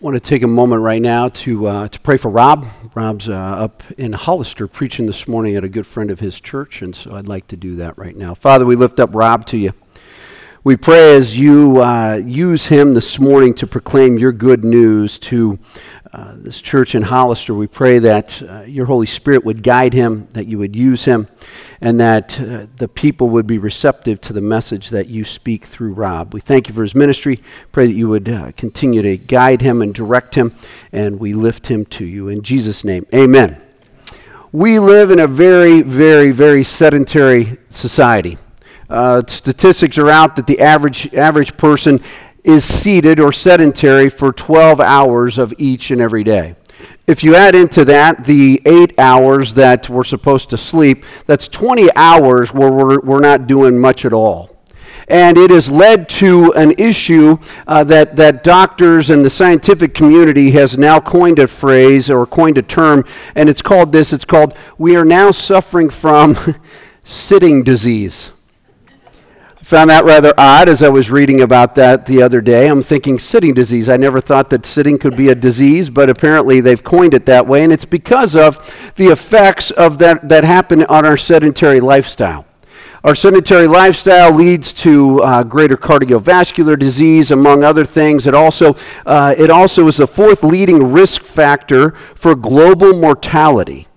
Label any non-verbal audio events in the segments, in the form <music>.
want to take a moment right now to, uh, to pray for Rob. Rob's uh, up in Hollister preaching this morning at a good friend of his church, and so I'd like to do that right now. Father, we lift up Rob to you. We pray as you uh, use him this morning to proclaim your good news to uh, this church in Hollister. We pray that uh, your Holy Spirit would guide him, that you would use him, and that uh, the people would be receptive to the message that you speak through Rob. We thank you for his ministry. Pray that you would uh, continue to guide him and direct him, and we lift him to you. In Jesus' name, amen. We live in a very, very, very sedentary society. Uh, statistics are out that the average, average person is seated or sedentary for 12 hours of each and every day. If you add into that the eight hours that we're supposed to sleep, that's 20 hours where we're, we're not doing much at all. And it has led to an issue uh, that, that doctors and the scientific community has now coined a phrase or coined a term, and it's called this it's called, we are now suffering from <laughs> sitting disease. Found that rather odd as I was reading about that the other day. I'm thinking sitting disease. I never thought that sitting could be a disease, but apparently they've coined it that way, and it's because of the effects of that that happen on our sedentary lifestyle. Our sedentary lifestyle leads to uh, greater cardiovascular disease, among other things. It also, uh, it also is the fourth leading risk factor for global mortality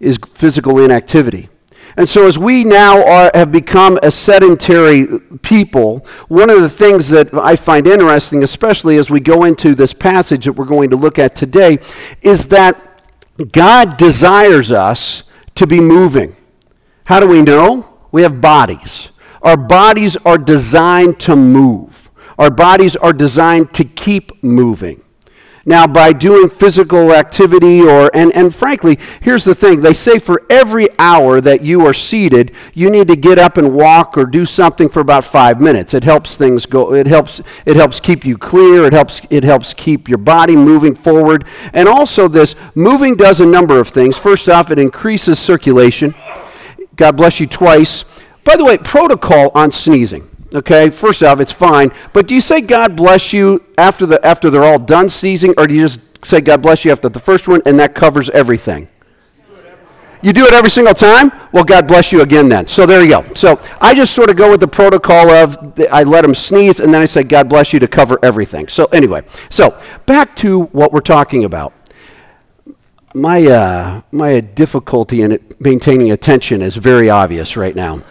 is physical inactivity. And so, as we now are, have become a sedentary people, one of the things that I find interesting, especially as we go into this passage that we're going to look at today, is that God desires us to be moving. How do we know? We have bodies. Our bodies are designed to move, our bodies are designed to keep moving. Now, by doing physical activity, or, and, and frankly, here's the thing they say for every hour that you are seated, you need to get up and walk or do something for about five minutes. It helps things go, it helps, it helps keep you clear, it helps, it helps keep your body moving forward. And also, this moving does a number of things. First off, it increases circulation. God bless you twice. By the way, protocol on sneezing. Okay, first off, it's fine. But do you say God bless you after, the, after they're all done sneezing, or do you just say God bless you after the first one and that covers everything? You do it every single time? Well, God bless you again then. So there you go. So I just sort of go with the protocol of I let them sneeze and then I say God bless you to cover everything. So anyway, so back to what we're talking about. My, uh, my difficulty in maintaining attention is very obvious right now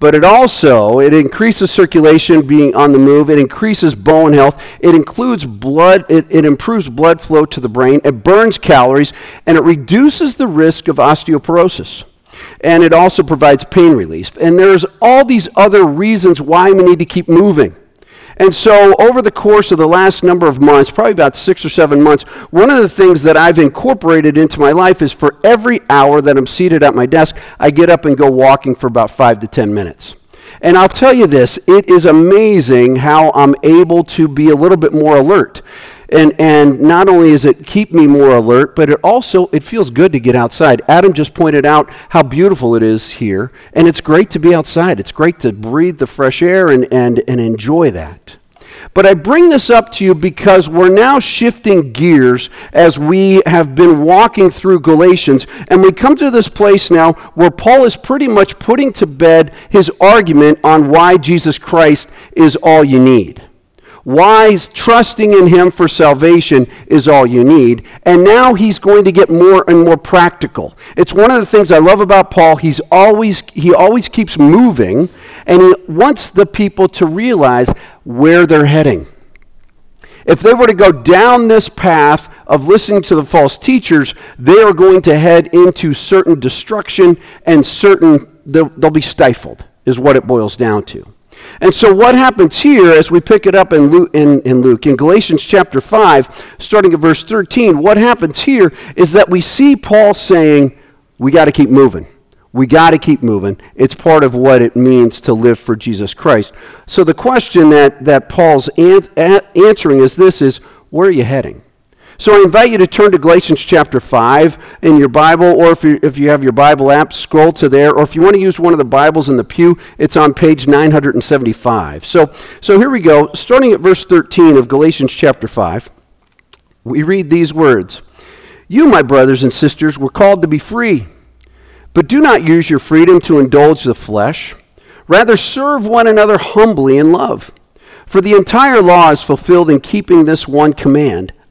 but it also it increases circulation being on the move it increases bone health it includes blood it, it improves blood flow to the brain it burns calories and it reduces the risk of osteoporosis. And it also provides pain relief. And there's all these other reasons why we need to keep moving and so, over the course of the last number of months, probably about six or seven months, one of the things that I've incorporated into my life is for every hour that I'm seated at my desk, I get up and go walking for about five to ten minutes. And I'll tell you this it is amazing how I'm able to be a little bit more alert. And, and not only does it keep me more alert, but it also it feels good to get outside. Adam just pointed out how beautiful it is here, and it's great to be outside. It's great to breathe the fresh air and, and, and enjoy that. But I bring this up to you because we're now shifting gears as we have been walking through Galatians, and we come to this place now where Paul is pretty much putting to bed his argument on why Jesus Christ is all you need why trusting in him for salvation is all you need. And now he's going to get more and more practical. It's one of the things I love about Paul. He's always he always keeps moving and he wants the people to realize where they're heading. If they were to go down this path of listening to the false teachers, they are going to head into certain destruction and certain they'll, they'll be stifled is what it boils down to. And so, what happens here as we pick it up in Luke, in, in, Luke, in Galatians chapter 5, starting at verse 13, what happens here is that we see Paul saying, We got to keep moving. We got to keep moving. It's part of what it means to live for Jesus Christ. So, the question that, that Paul's an, a, answering is this is, Where are you heading? So I invite you to turn to Galatians chapter 5 in your Bible, or if you, if you have your Bible app, scroll to there. Or if you want to use one of the Bibles in the pew, it's on page 975. So, so here we go. Starting at verse 13 of Galatians chapter 5, we read these words You, my brothers and sisters, were called to be free, but do not use your freedom to indulge the flesh. Rather, serve one another humbly in love. For the entire law is fulfilled in keeping this one command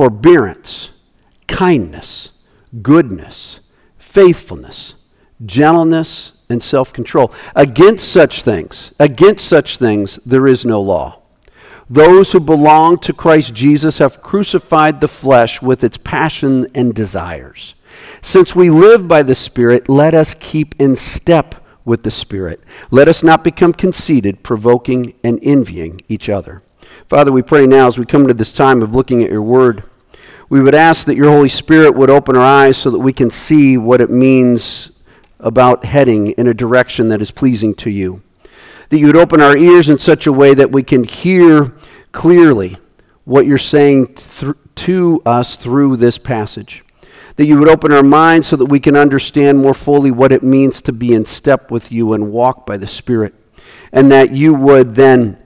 forbearance, kindness, goodness, faithfulness, gentleness, and self control. Against such things, against such things, there is no law. Those who belong to Christ Jesus have crucified the flesh with its passion and desires. Since we live by the Spirit, let us keep in step with the Spirit. Let us not become conceited, provoking, and envying each other. Father, we pray now as we come to this time of looking at your word, we would ask that your Holy Spirit would open our eyes so that we can see what it means about heading in a direction that is pleasing to you. That you would open our ears in such a way that we can hear clearly what you're saying th- to us through this passage. That you would open our minds so that we can understand more fully what it means to be in step with you and walk by the Spirit. And that you would then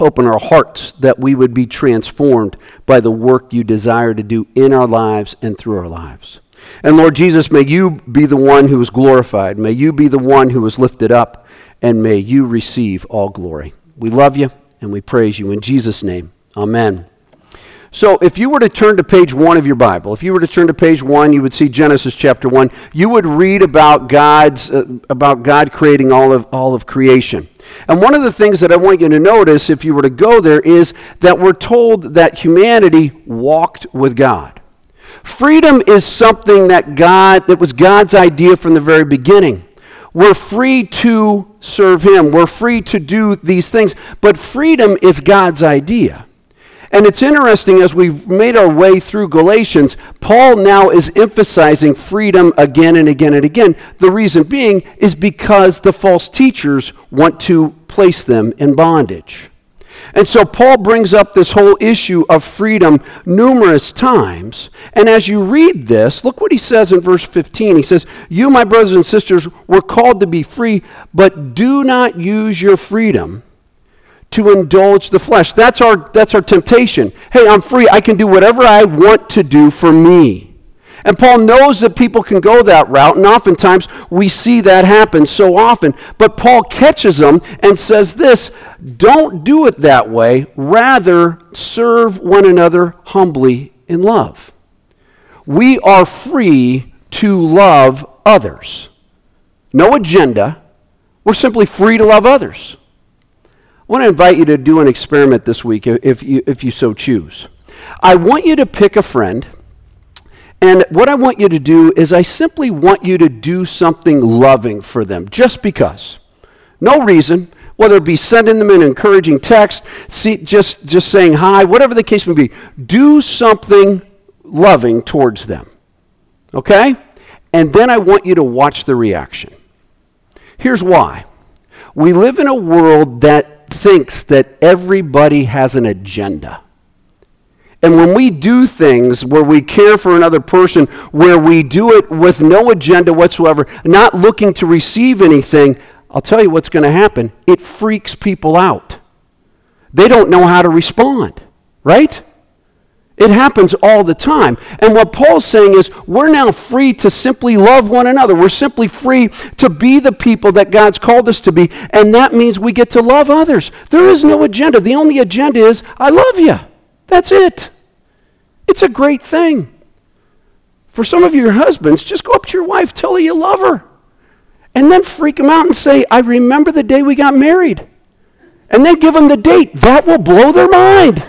Open our hearts that we would be transformed by the work you desire to do in our lives and through our lives. And Lord Jesus, may you be the one who is glorified. May you be the one who is lifted up. And may you receive all glory. We love you and we praise you. In Jesus' name, amen. So, if you were to turn to page one of your Bible, if you were to turn to page one, you would see Genesis chapter one. You would read about God's uh, about God creating all of all of creation. And one of the things that I want you to notice, if you were to go there, is that we're told that humanity walked with God. Freedom is something that God that was God's idea from the very beginning. We're free to serve Him. We're free to do these things. But freedom is God's idea. And it's interesting as we've made our way through Galatians, Paul now is emphasizing freedom again and again and again. The reason being is because the false teachers want to place them in bondage. And so Paul brings up this whole issue of freedom numerous times. And as you read this, look what he says in verse 15. He says, You, my brothers and sisters, were called to be free, but do not use your freedom to indulge the flesh. That's our, that's our temptation. Hey, I'm free. I can do whatever I want to do for me. And Paul knows that people can go that route, and oftentimes we see that happen so often. But Paul catches them and says this don't do it that way. Rather, serve one another humbly in love. We are free to love others. No agenda. We're simply free to love others. I want to invite you to do an experiment this week if you, if you so choose. I want you to pick a friend, and what I want you to do is I simply want you to do something loving for them, just because. No reason, whether it be sending them an encouraging text, see, just, just saying hi, whatever the case may be. Do something loving towards them. Okay? And then I want you to watch the reaction. Here's why. We live in a world that thinks that everybody has an agenda. And when we do things where we care for another person, where we do it with no agenda whatsoever, not looking to receive anything, I'll tell you what's going to happen. It freaks people out. They don't know how to respond, right? It happens all the time. And what Paul's saying is we're now free to simply love one another. We're simply free to be the people that God's called us to be. And that means we get to love others. There is no agenda. The only agenda is, I love you. That's it. It's a great thing. For some of your husbands, just go up to your wife, tell her you love her, and then freak them out and say, I remember the day we got married. And then give them the date. That will blow their mind.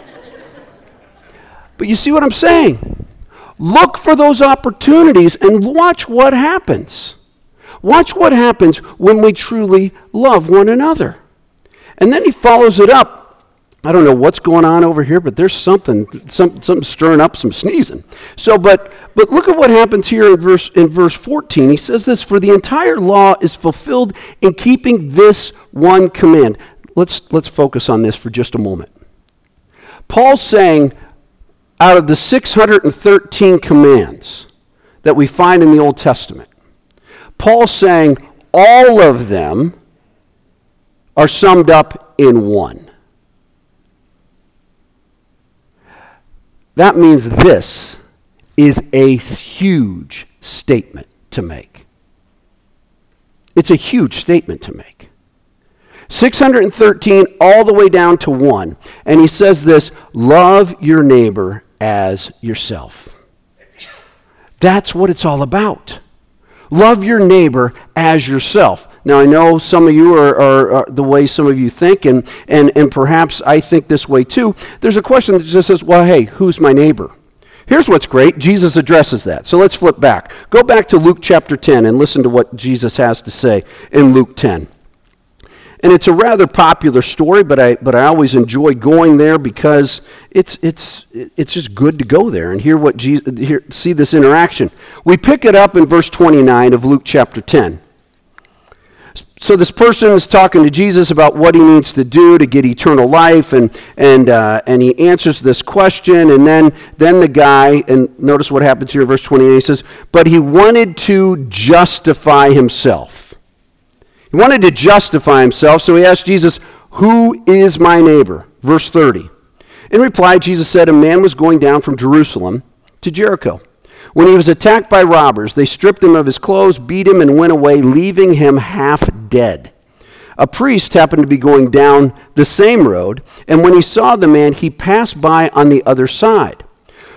But you see what I'm saying? Look for those opportunities and watch what happens. Watch what happens when we truly love one another. And then he follows it up I don't know what's going on over here, but there's something, some, something stirring up some sneezing. So, but, but look at what happens here in verse, in verse 14. He says this For the entire law is fulfilled in keeping this one command. Let's, let's focus on this for just a moment. Paul's saying, out of the 613 commands that we find in the Old Testament, Paul's saying all of them are summed up in one. That means this is a huge statement to make. It's a huge statement to make. 613 all the way down to 1. And he says this love your neighbor as yourself. That's what it's all about. Love your neighbor as yourself. Now, I know some of you are, are, are, the way some of you think, and, and, and perhaps I think this way too. There's a question that just says, well, hey, who's my neighbor? Here's what's great Jesus addresses that. So let's flip back. Go back to Luke chapter 10 and listen to what Jesus has to say in Luke 10. And it's a rather popular story, but I, but I always enjoy going there because it's, it's, it's just good to go there and hear what Jesus, hear, see this interaction. We pick it up in verse 29 of Luke chapter 10. So this person is talking to Jesus about what he needs to do to get eternal life, and, and, uh, and he answers this question, and then, then the guy, and notice what happens here verse 28, he says, but he wanted to justify himself. He wanted to justify himself, so he asked Jesus, who is my neighbor? Verse 30. In reply, Jesus said, a man was going down from Jerusalem to Jericho when he was attacked by robbers, they stripped him of his clothes, beat him, and went away, leaving him half dead. A priest happened to be going down the same road, and when he saw the man, he passed by on the other side.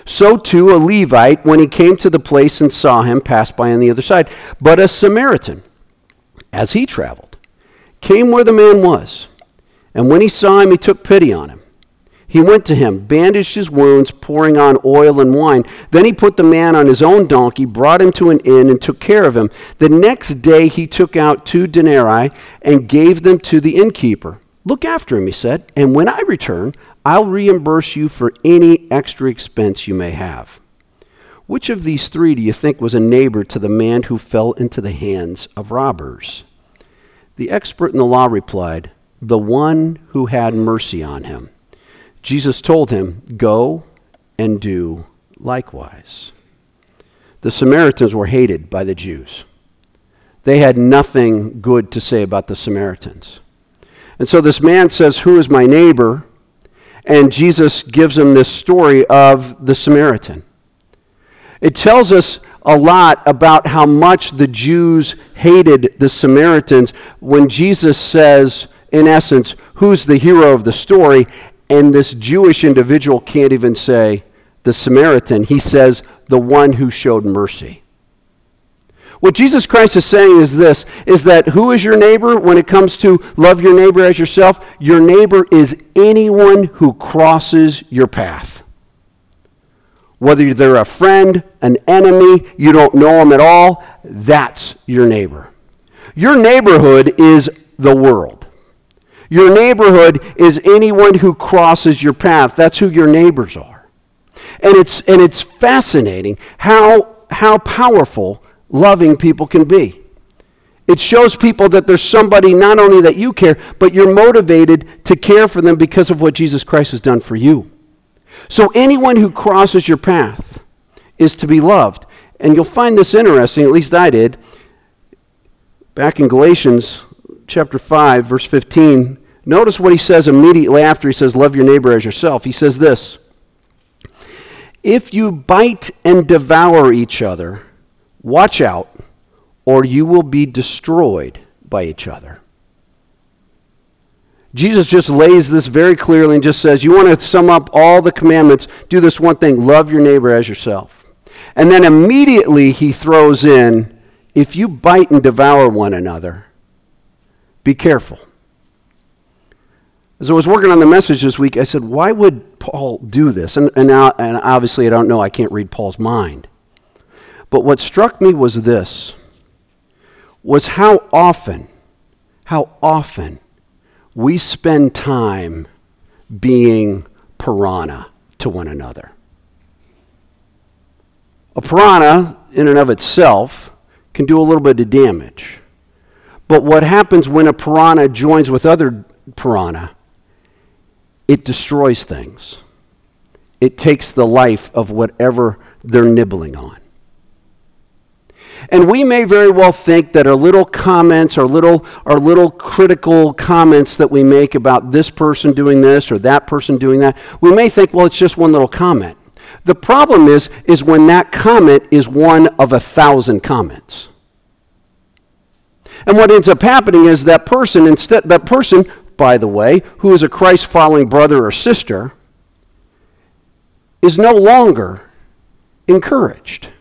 So too a Levite, when he came to the place and saw him, passed by on the other side. But a Samaritan, as he traveled, came where the man was. And when he saw him, he took pity on him. He went to him, bandaged his wounds, pouring on oil and wine. Then he put the man on his own donkey, brought him to an inn, and took care of him. The next day he took out two denarii and gave them to the innkeeper. Look after him, he said, and when I return, I'll reimburse you for any extra expense you may have. Which of these three do you think was a neighbor to the man who fell into the hands of robbers? The expert in the law replied, The one who had mercy on him. Jesus told him, Go and do likewise. The Samaritans were hated by the Jews. They had nothing good to say about the Samaritans. And so this man says, Who is my neighbor? And Jesus gives him this story of the Samaritan. It tells us a lot about how much the Jews hated the Samaritans when Jesus says, in essence, who's the hero of the story? And this Jewish individual can't even say the Samaritan. He says the one who showed mercy. What Jesus Christ is saying is this is that who is your neighbor when it comes to love your neighbor as yourself? Your neighbor is anyone who crosses your path. Whether they're a friend, an enemy, you don't know them at all, that's your neighbor. Your neighborhood is the world. Your neighborhood is anyone who crosses your path. That's who your neighbors are. And it's, and it's fascinating how, how powerful loving people can be. It shows people that there's somebody not only that you care, but you're motivated to care for them because of what Jesus Christ has done for you. So anyone who crosses your path is to be loved. And you'll find this interesting, at least I did. Back in Galatians chapter 5, verse 15, Notice what he says immediately after he says, Love your neighbor as yourself. He says this If you bite and devour each other, watch out, or you will be destroyed by each other. Jesus just lays this very clearly and just says, You want to sum up all the commandments, do this one thing love your neighbor as yourself. And then immediately he throws in, If you bite and devour one another, be careful. As I was working on the message this week, I said, Why would Paul do this? And, and, now, and obviously, I don't know, I can't read Paul's mind. But what struck me was this was how often, how often we spend time being piranha to one another. A piranha, in and of itself, can do a little bit of damage. But what happens when a piranha joins with other piranha? It destroys things. It takes the life of whatever they're nibbling on. And we may very well think that our little comments, our little, our little critical comments that we make about this person doing this or that person doing that, we may think, well, it's just one little comment. The problem is, is when that comment is one of a thousand comments. And what ends up happening is that person, instead, that person, by the way, who is a Christ following brother or sister, is no longer encouraged.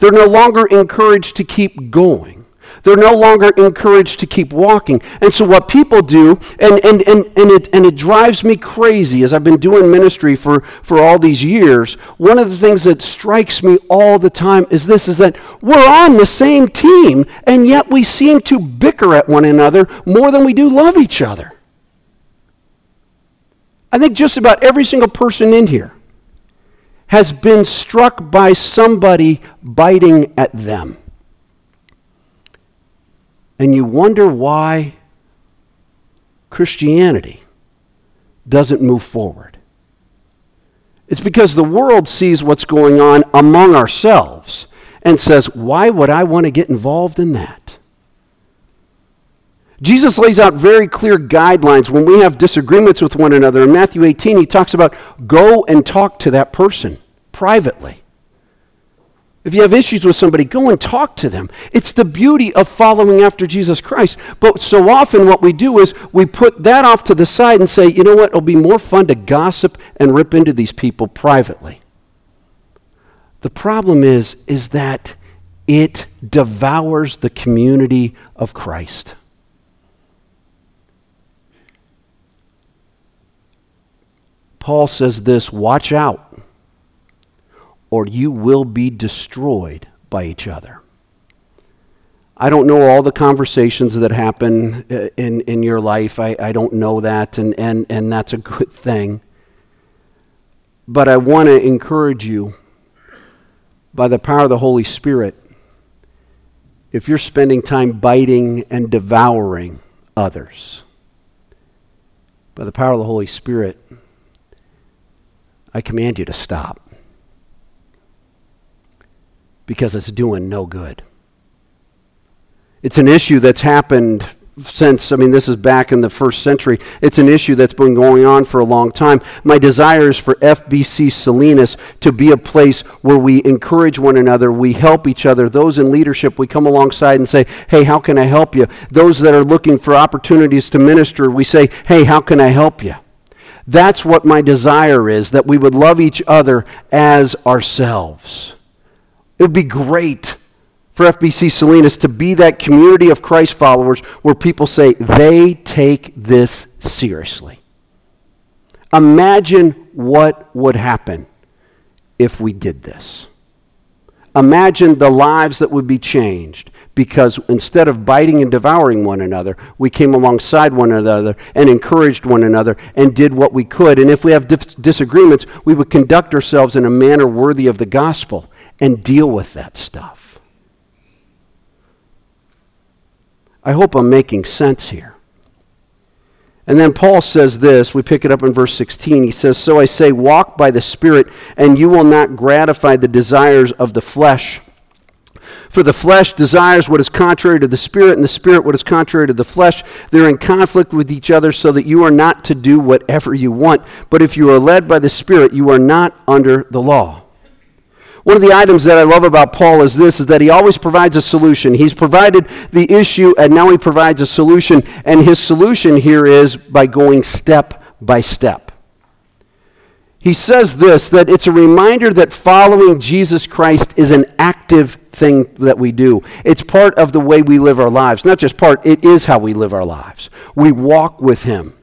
They're no longer encouraged to keep going. They're no longer encouraged to keep walking. And so, what people do, and, and, and, and, it, and it drives me crazy as I've been doing ministry for, for all these years, one of the things that strikes me all the time is this is that we're on the same team, and yet we seem to bicker at one another more than we do love each other. I think just about every single person in here has been struck by somebody biting at them. And you wonder why Christianity doesn't move forward. It's because the world sees what's going on among ourselves and says, Why would I want to get involved in that? Jesus lays out very clear guidelines when we have disagreements with one another. In Matthew 18, he talks about go and talk to that person privately. If you have issues with somebody, go and talk to them. It's the beauty of following after Jesus Christ. But so often, what we do is we put that off to the side and say, you know what, it'll be more fun to gossip and rip into these people privately. The problem is, is that it devours the community of Christ. Paul says this watch out, or you will be destroyed by each other. I don't know all the conversations that happen uh, in, in your life. I, I don't know that, and, and, and that's a good thing. But I want to encourage you by the power of the Holy Spirit if you're spending time biting and devouring others, by the power of the Holy Spirit, I command you to stop because it's doing no good. It's an issue that's happened since, I mean, this is back in the first century. It's an issue that's been going on for a long time. My desire is for FBC Salinas to be a place where we encourage one another, we help each other. Those in leadership, we come alongside and say, hey, how can I help you? Those that are looking for opportunities to minister, we say, hey, how can I help you? That's what my desire is, that we would love each other as ourselves. It would be great for FBC Salinas to be that community of Christ followers where people say they take this seriously. Imagine what would happen if we did this. Imagine the lives that would be changed because instead of biting and devouring one another, we came alongside one another and encouraged one another and did what we could. And if we have dis- disagreements, we would conduct ourselves in a manner worthy of the gospel and deal with that stuff. I hope I'm making sense here. And then Paul says this, we pick it up in verse 16. He says, So I say, walk by the Spirit, and you will not gratify the desires of the flesh. For the flesh desires what is contrary to the spirit, and the spirit what is contrary to the flesh. They're in conflict with each other, so that you are not to do whatever you want. But if you are led by the spirit, you are not under the law. One of the items that I love about Paul is this is that he always provides a solution. He's provided the issue and now he provides a solution and his solution here is by going step by step. He says this that it's a reminder that following Jesus Christ is an active thing that we do. It's part of the way we live our lives. Not just part, it is how we live our lives. We walk with him.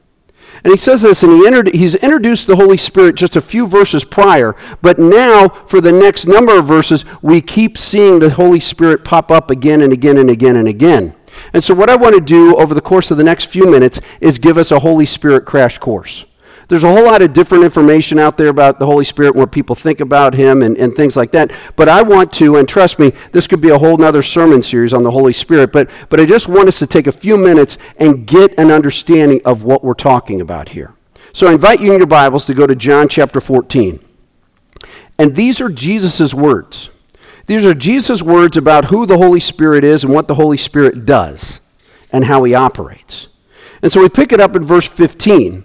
And he says this, and he entered, he's introduced the Holy Spirit just a few verses prior, but now, for the next number of verses, we keep seeing the Holy Spirit pop up again and again and again and again. And so, what I want to do over the course of the next few minutes is give us a Holy Spirit crash course. There's a whole lot of different information out there about the Holy Spirit, what people think about Him, and, and things like that. But I want to, and trust me, this could be a whole other sermon series on the Holy Spirit, but, but I just want us to take a few minutes and get an understanding of what we're talking about here. So I invite you in your Bibles to go to John chapter 14. And these are Jesus' words. These are Jesus' words about who the Holy Spirit is and what the Holy Spirit does and how he operates. And so we pick it up in verse 15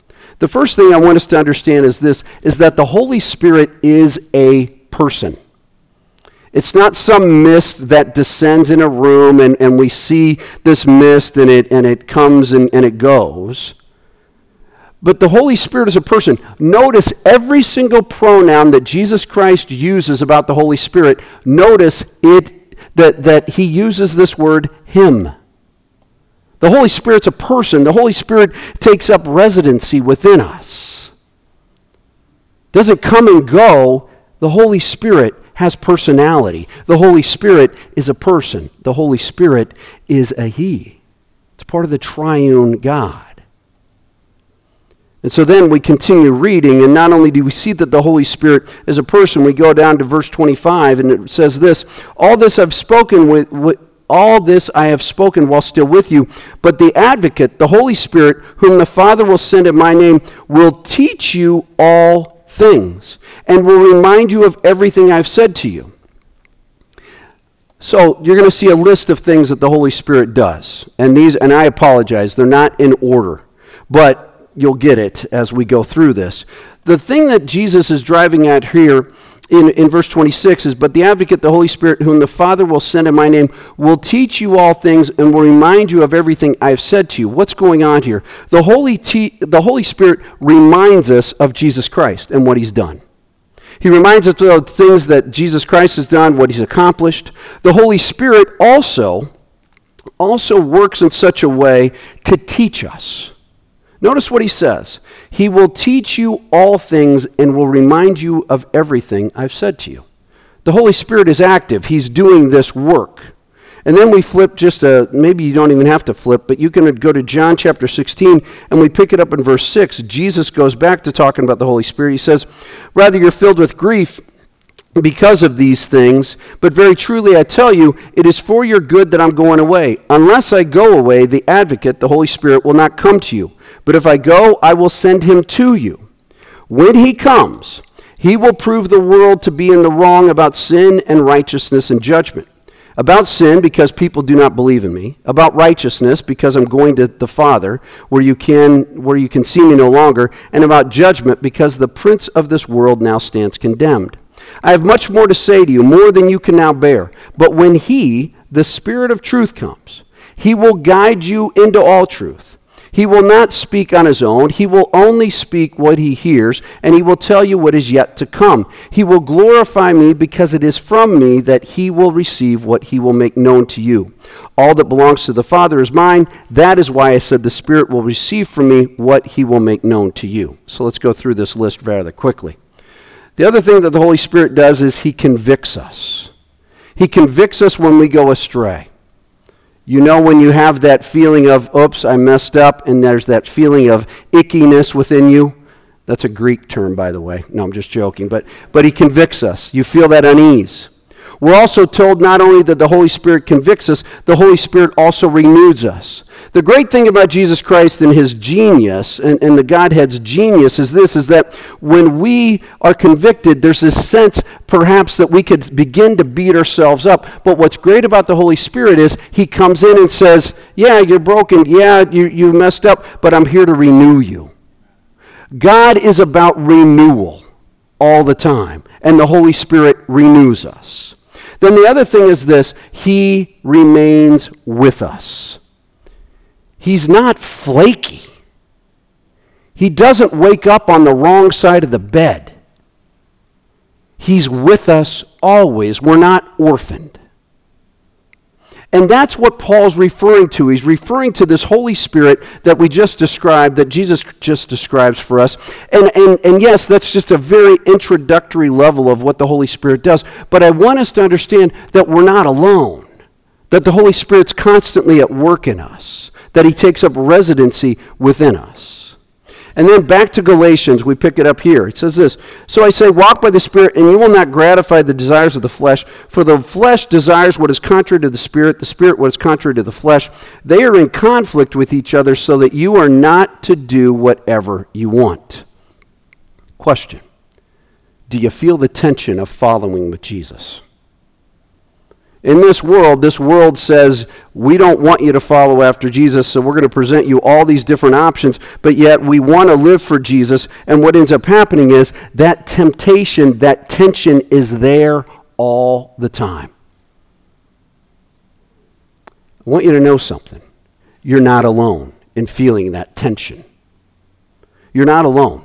The first thing I want us to understand is this is that the Holy Spirit is a person. It's not some mist that descends in a room and, and we see this mist and it, and it comes and, and it goes. But the Holy Spirit is a person. Notice every single pronoun that Jesus Christ uses about the Holy Spirit, notice it that, that he uses this word him. The Holy Spirit's a person. The Holy Spirit takes up residency within us. Doesn't come and go. The Holy Spirit has personality. The Holy Spirit is a person. The Holy Spirit is a He. It's part of the triune God. And so then we continue reading, and not only do we see that the Holy Spirit is a person, we go down to verse 25, and it says this All this I've spoken with, with all this I have spoken while still with you. But the advocate, the Holy Spirit, whom the Father will send in my name, will teach you all things and will remind you of everything I've said to you. So you're going to see a list of things that the Holy Spirit does. And these and I apologize, they're not in order. But you'll get it as we go through this. The thing that Jesus is driving at here in, in verse 26 is, But the advocate, the Holy Spirit, whom the Father will send in my name, will teach you all things and will remind you of everything I have said to you. What's going on here? The Holy, te- the Holy Spirit reminds us of Jesus Christ and what he's done. He reminds us of things that Jesus Christ has done, what he's accomplished. The Holy Spirit also also works in such a way to teach us. Notice what he says. He will teach you all things and will remind you of everything I've said to you. The Holy Spirit is active, He's doing this work. And then we flip just a, maybe you don't even have to flip, but you can go to John chapter 16 and we pick it up in verse 6. Jesus goes back to talking about the Holy Spirit. He says, Rather, you're filled with grief because of these things, but very truly I tell you, it is for your good that I'm going away. Unless I go away, the advocate, the Holy Spirit, will not come to you. But if I go, I will send him to you. When he comes, he will prove the world to be in the wrong about sin and righteousness and judgment. About sin, because people do not believe in me. About righteousness, because I'm going to the Father, where you can, where you can see me no longer. And about judgment, because the prince of this world now stands condemned. I have much more to say to you, more than you can now bear. But when he, the Spirit of truth, comes, he will guide you into all truth. He will not speak on his own. He will only speak what he hears, and he will tell you what is yet to come. He will glorify me because it is from me that he will receive what he will make known to you. All that belongs to the Father is mine. That is why I said the Spirit will receive from me what he will make known to you. So let's go through this list rather quickly. The other thing that the Holy Spirit does is he convicts us. He convicts us when we go astray. You know when you have that feeling of, oops, I messed up, and there's that feeling of ickiness within you? That's a Greek term, by the way. No, I'm just joking. But, but he convicts us. You feel that unease. We're also told not only that the Holy Spirit convicts us, the Holy Spirit also renews us. The great thing about Jesus Christ and his genius and, and the Godhead's genius is this is that when we are convicted, there's this sense perhaps that we could begin to beat ourselves up. But what's great about the Holy Spirit is he comes in and says, Yeah, you're broken. Yeah, you, you messed up, but I'm here to renew you. God is about renewal all the time, and the Holy Spirit renews us. Then the other thing is this He remains with us. He's not flaky. He doesn't wake up on the wrong side of the bed. He's with us always. We're not orphaned. And that's what Paul's referring to. He's referring to this Holy Spirit that we just described, that Jesus just describes for us. And, and, and yes, that's just a very introductory level of what the Holy Spirit does. But I want us to understand that we're not alone, that the Holy Spirit's constantly at work in us, that He takes up residency within us. And then back to Galatians, we pick it up here. It says this So I say, walk by the Spirit, and you will not gratify the desires of the flesh. For the flesh desires what is contrary to the Spirit, the Spirit what is contrary to the flesh. They are in conflict with each other, so that you are not to do whatever you want. Question Do you feel the tension of following with Jesus? In this world, this world says, we don't want you to follow after Jesus, so we're going to present you all these different options, but yet we want to live for Jesus. And what ends up happening is that temptation, that tension is there all the time. I want you to know something. You're not alone in feeling that tension. You're not alone.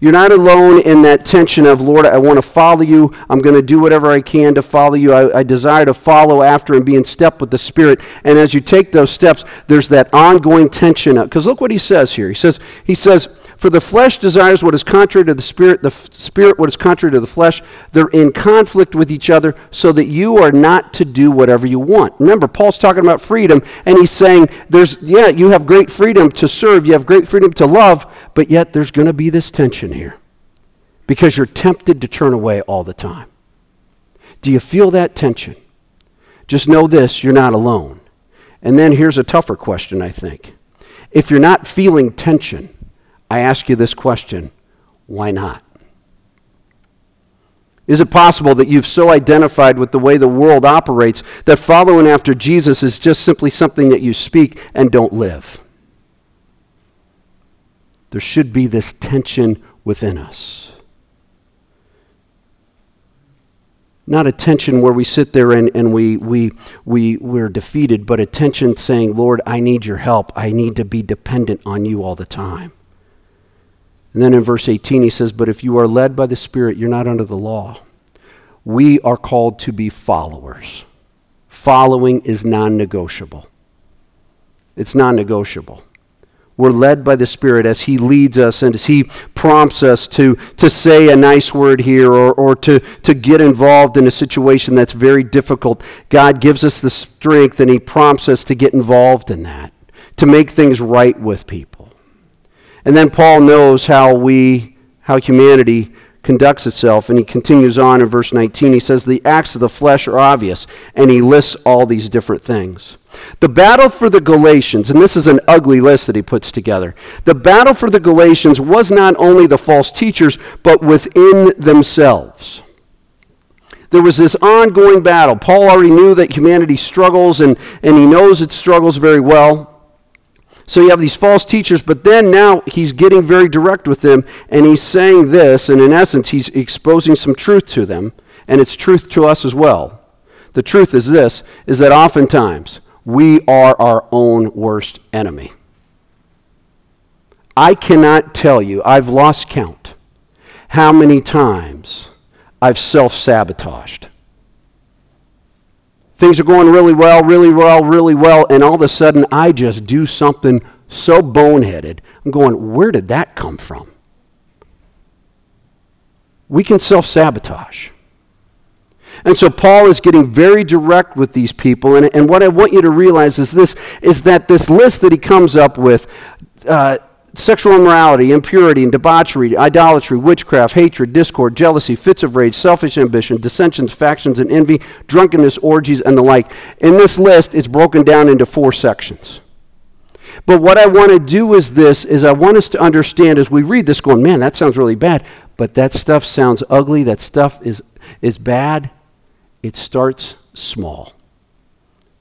You're not alone in that tension of, Lord, I want to follow you. I'm going to do whatever I can to follow you. I, I, desire to follow after and be in step with the Spirit. And as you take those steps, there's that ongoing tension. Because look what he says here. He says, he says, for the flesh desires what is contrary to the spirit, the f- spirit what is contrary to the flesh. They're in conflict with each other so that you are not to do whatever you want. Remember, Paul's talking about freedom, and he's saying, there's, yeah, you have great freedom to serve, you have great freedom to love, but yet there's going to be this tension here because you're tempted to turn away all the time. Do you feel that tension? Just know this you're not alone. And then here's a tougher question, I think. If you're not feeling tension, I ask you this question why not? Is it possible that you've so identified with the way the world operates that following after Jesus is just simply something that you speak and don't live? There should be this tension within us. Not a tension where we sit there and, and we, we, we, we're defeated, but a tension saying, Lord, I need your help. I need to be dependent on you all the time. And then in verse 18, he says, But if you are led by the Spirit, you're not under the law. We are called to be followers. Following is non negotiable. It's non negotiable. We're led by the Spirit as He leads us and as He prompts us to, to say a nice word here or, or to, to get involved in a situation that's very difficult. God gives us the strength and He prompts us to get involved in that, to make things right with people. And then Paul knows how we, how humanity conducts itself. And he continues on in verse 19. He says, The acts of the flesh are obvious. And he lists all these different things. The battle for the Galatians, and this is an ugly list that he puts together. The battle for the Galatians was not only the false teachers, but within themselves. There was this ongoing battle. Paul already knew that humanity struggles, and, and he knows it struggles very well. So you have these false teachers, but then now he's getting very direct with them, and he's saying this, and in essence, he's exposing some truth to them, and it's truth to us as well. The truth is this is that oftentimes we are our own worst enemy. I cannot tell you, I've lost count, how many times I've self sabotaged. Things are going really well, really well, really well, and all of a sudden I just do something so boneheaded. I'm going, where did that come from? We can self sabotage. And so Paul is getting very direct with these people. And, and what I want you to realize is this is that this list that he comes up with uh, sexual immorality, impurity, and debauchery, idolatry, witchcraft, hatred, discord, jealousy, fits of rage, selfish ambition, dissensions, factions, and envy, drunkenness, orgies, and the like. In this list, it's broken down into four sections. But what I want to do is this is I want us to understand as we read this going, man, that sounds really bad, but that stuff sounds ugly, that stuff is is bad. It starts small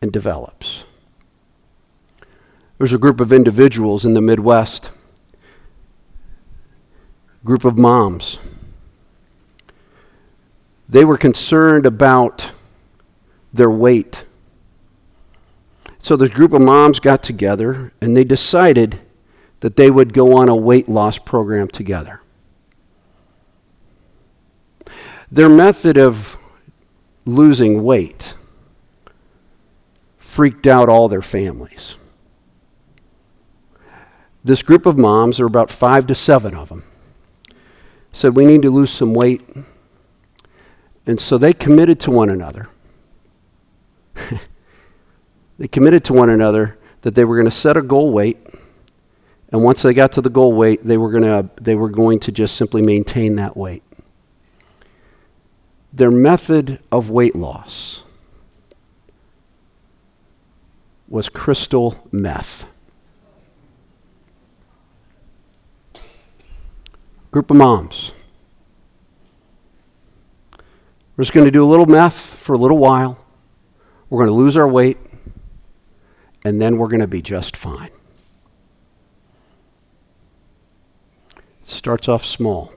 and develops. There's a group of individuals in the Midwest group of moms. They were concerned about their weight. So this group of moms got together and they decided that they would go on a weight loss program together. Their method of losing weight freaked out all their families. This group of moms, there were about five to seven of them, said, We need to lose some weight. And so they committed to one another. <laughs> they committed to one another that they were going to set a goal weight. And once they got to the goal weight, they were, going to, they were going to just simply maintain that weight. Their method of weight loss was crystal meth. Group of moms. We're just going to do a little meth for a little while. We're going to lose our weight, and then we're going to be just fine. Starts off small,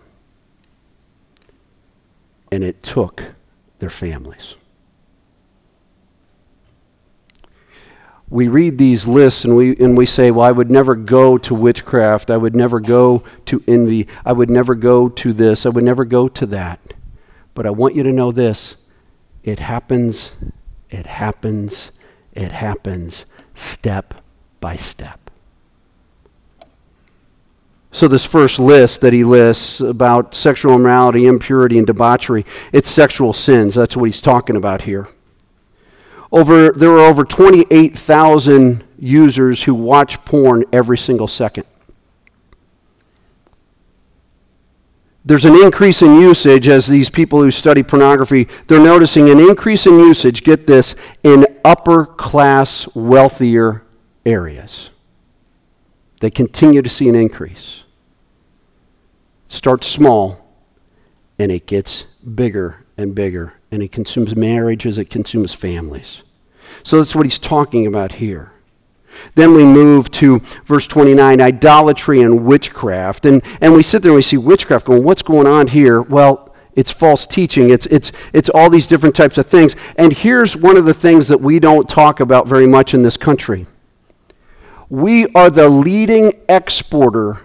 and it took their families. We read these lists and we, and we say, well, I would never go to witchcraft. I would never go to envy. I would never go to this. I would never go to that. But I want you to know this it happens, it happens, it happens step by step. So, this first list that he lists about sexual immorality, impurity, and debauchery, it's sexual sins. That's what he's talking about here. Over, there are over 28,000 users who watch porn every single second. There's an increase in usage as these people who study pornography, they're noticing an increase in usage, get this, in upper class, wealthier areas. They continue to see an increase. starts small and it gets bigger and bigger and it consumes marriages, it consumes families. So that's what he's talking about here. Then we move to verse 29, idolatry and witchcraft. And, and we sit there and we see witchcraft going, what's going on here? Well, it's false teaching. It's, it's, it's all these different types of things. And here's one of the things that we don't talk about very much in this country we are the leading exporter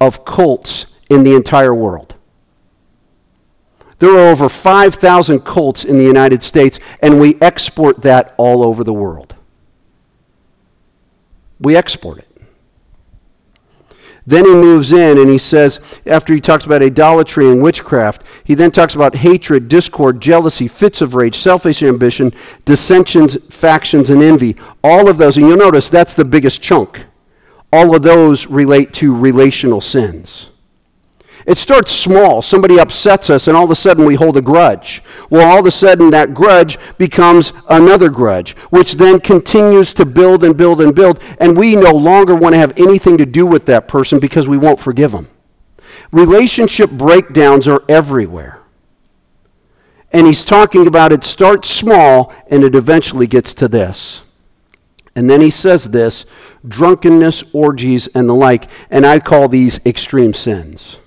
of cults in the entire world. There are over 5,000 cults in the United States, and we export that all over the world. We export it. Then he moves in and he says, after he talks about idolatry and witchcraft, he then talks about hatred, discord, jealousy, fits of rage, selfish ambition, dissensions, factions, and envy. All of those, and you'll notice that's the biggest chunk. All of those relate to relational sins. It starts small. Somebody upsets us, and all of a sudden we hold a grudge. Well, all of a sudden that grudge becomes another grudge, which then continues to build and build and build, and we no longer want to have anything to do with that person because we won't forgive them. Relationship breakdowns are everywhere. And he's talking about it starts small and it eventually gets to this. And then he says this drunkenness, orgies, and the like, and I call these extreme sins.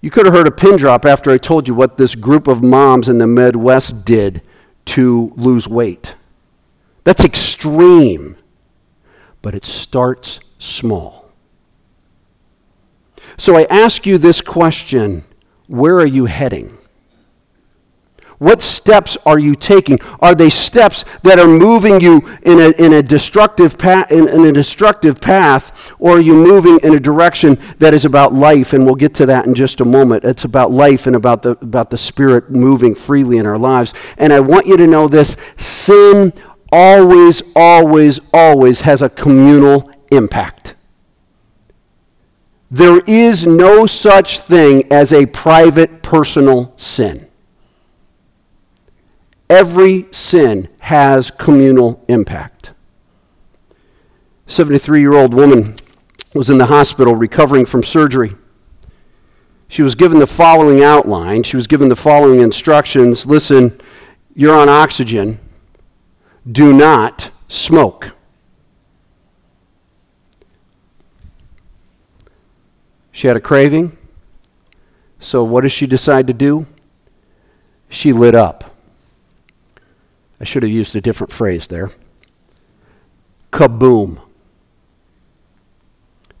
You could have heard a pin drop after I told you what this group of moms in the Midwest did to lose weight. That's extreme, but it starts small. So I ask you this question where are you heading? What steps are you taking? Are they steps that are moving you in a, in a, destructive, path, in, in a destructive path, or are you moving in a direction that is about life? And we'll get to that in just a moment. It's about life and about the, about the Spirit moving freely in our lives. And I want you to know this sin always, always, always has a communal impact. There is no such thing as a private personal sin. Every sin has communal impact. 73 year old woman was in the hospital recovering from surgery. She was given the following outline. She was given the following instructions Listen, you're on oxygen. Do not smoke. She had a craving. So, what does she decide to do? She lit up. I should have used a different phrase there. Kaboom.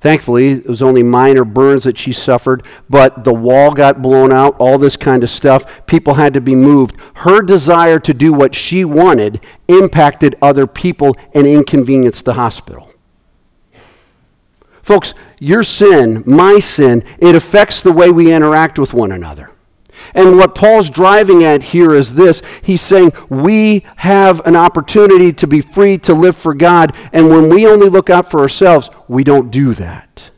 Thankfully, it was only minor burns that she suffered, but the wall got blown out, all this kind of stuff. People had to be moved. Her desire to do what she wanted impacted other people and inconvenienced the hospital. Folks, your sin, my sin, it affects the way we interact with one another. And what Paul's driving at here is this he's saying we have an opportunity to be free to live for God, and when we only look out for ourselves, we don't do that.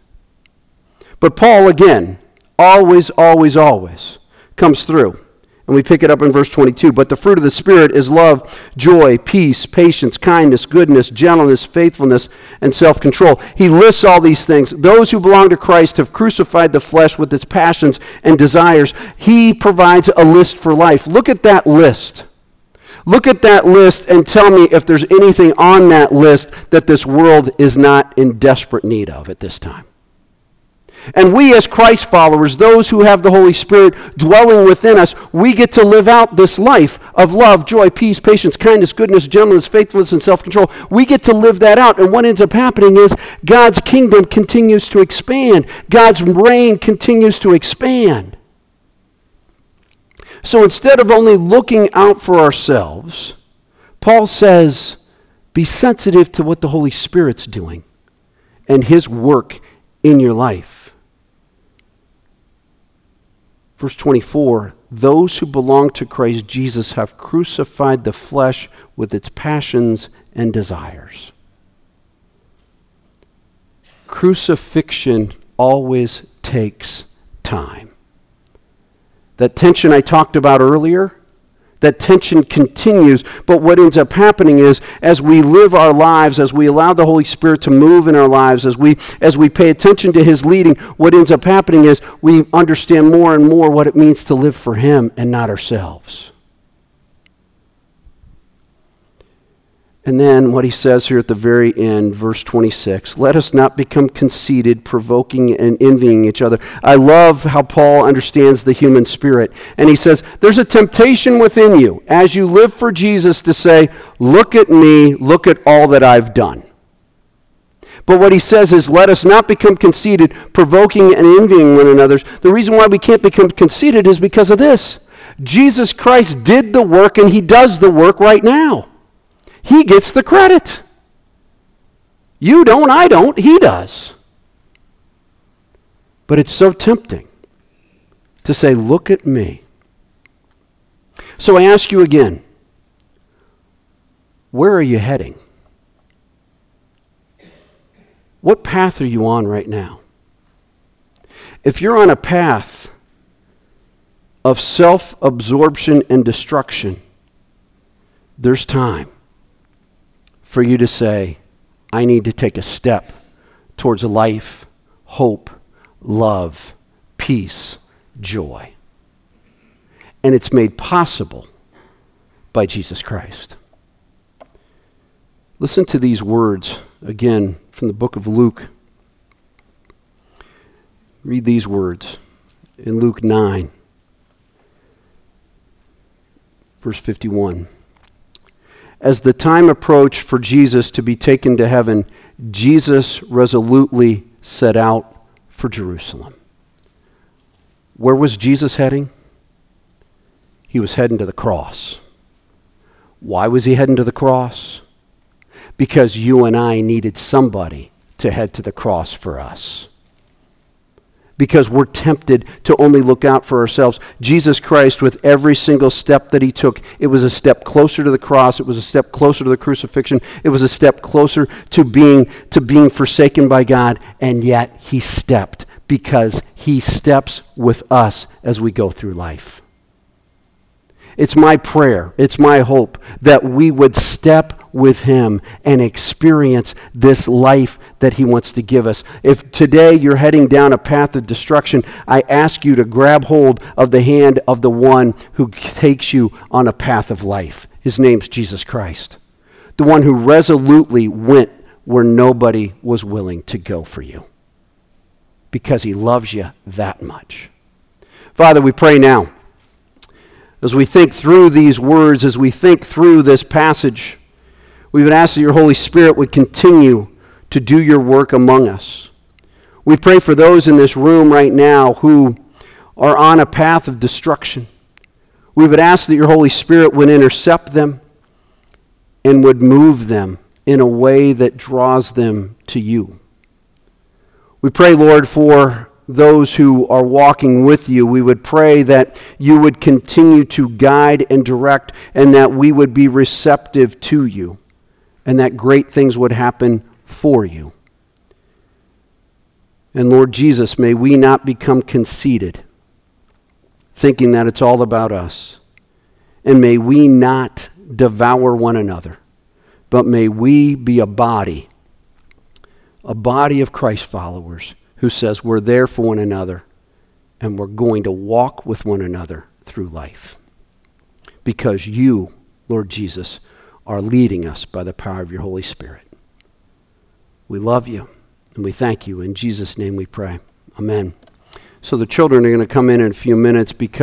But Paul, again, always, always, always comes through. And we pick it up in verse 22. But the fruit of the Spirit is love, joy, peace, patience, kindness, goodness, gentleness, faithfulness, and self control. He lists all these things. Those who belong to Christ have crucified the flesh with its passions and desires. He provides a list for life. Look at that list. Look at that list and tell me if there's anything on that list that this world is not in desperate need of at this time. And we, as Christ followers, those who have the Holy Spirit dwelling within us, we get to live out this life of love, joy, peace, patience, kindness, goodness, gentleness, faithfulness, and self control. We get to live that out. And what ends up happening is God's kingdom continues to expand, God's reign continues to expand. So instead of only looking out for ourselves, Paul says, be sensitive to what the Holy Spirit's doing and his work in your life. Verse 24 Those who belong to Christ Jesus have crucified the flesh with its passions and desires. Crucifixion always takes time. That tension I talked about earlier that tension continues. But what ends up happening is as we live our lives, as we allow the Holy Spirit to move in our lives, as we as we pay attention to his leading, what ends up happening is we understand more and more what it means to live for him and not ourselves. And then what he says here at the very end, verse 26 let us not become conceited, provoking and envying each other. I love how Paul understands the human spirit. And he says, There's a temptation within you as you live for Jesus to say, Look at me, look at all that I've done. But what he says is, let us not become conceited, provoking and envying one another. The reason why we can't become conceited is because of this Jesus Christ did the work and he does the work right now. He gets the credit. You don't, I don't, he does. But it's so tempting to say, Look at me. So I ask you again where are you heading? What path are you on right now? If you're on a path of self absorption and destruction, there's time for you to say, I need to take a step towards life, hope, love, peace, joy. And it's made possible by Jesus Christ. Listen to these words again from the book of Luke. Read these words in Luke 9, verse 51. As the time approached for Jesus to be taken to heaven, Jesus resolutely set out for Jerusalem. Where was Jesus heading? he was heading to the cross. Why was he heading to the cross? Because you and I needed somebody to head to the cross for us because we're tempted to only look out for ourselves. Jesus Christ, with every single step that he took, it was a step closer to the cross. It was a step closer to the crucifixion. It was a step closer to being, to being forsaken by God. And yet he stepped because he steps with us as we go through life. It's my prayer, it's my hope that we would step with Him and experience this life that He wants to give us. If today you're heading down a path of destruction, I ask you to grab hold of the hand of the one who takes you on a path of life. His name's Jesus Christ, the one who resolutely went where nobody was willing to go for you because He loves you that much. Father, we pray now as we think through these words, as we think through this passage, we would ask that your Holy Spirit would continue to do your work among us. We pray for those in this room right now who are on a path of destruction. We would ask that your Holy Spirit would intercept them and would move them in a way that draws them to you. We pray, Lord, for those who are walking with you. We would pray that you would continue to guide and direct and that we would be receptive to you and that great things would happen for you. And Lord Jesus, may we not become conceited, thinking that it's all about us. And may we not devour one another, but may we be a body, a body of Christ followers who says we're there for one another and we're going to walk with one another through life. Because you, Lord Jesus, are leading us by the power of your Holy Spirit. We love you and we thank you. In Jesus' name we pray. Amen. So the children are going to come in in a few minutes because.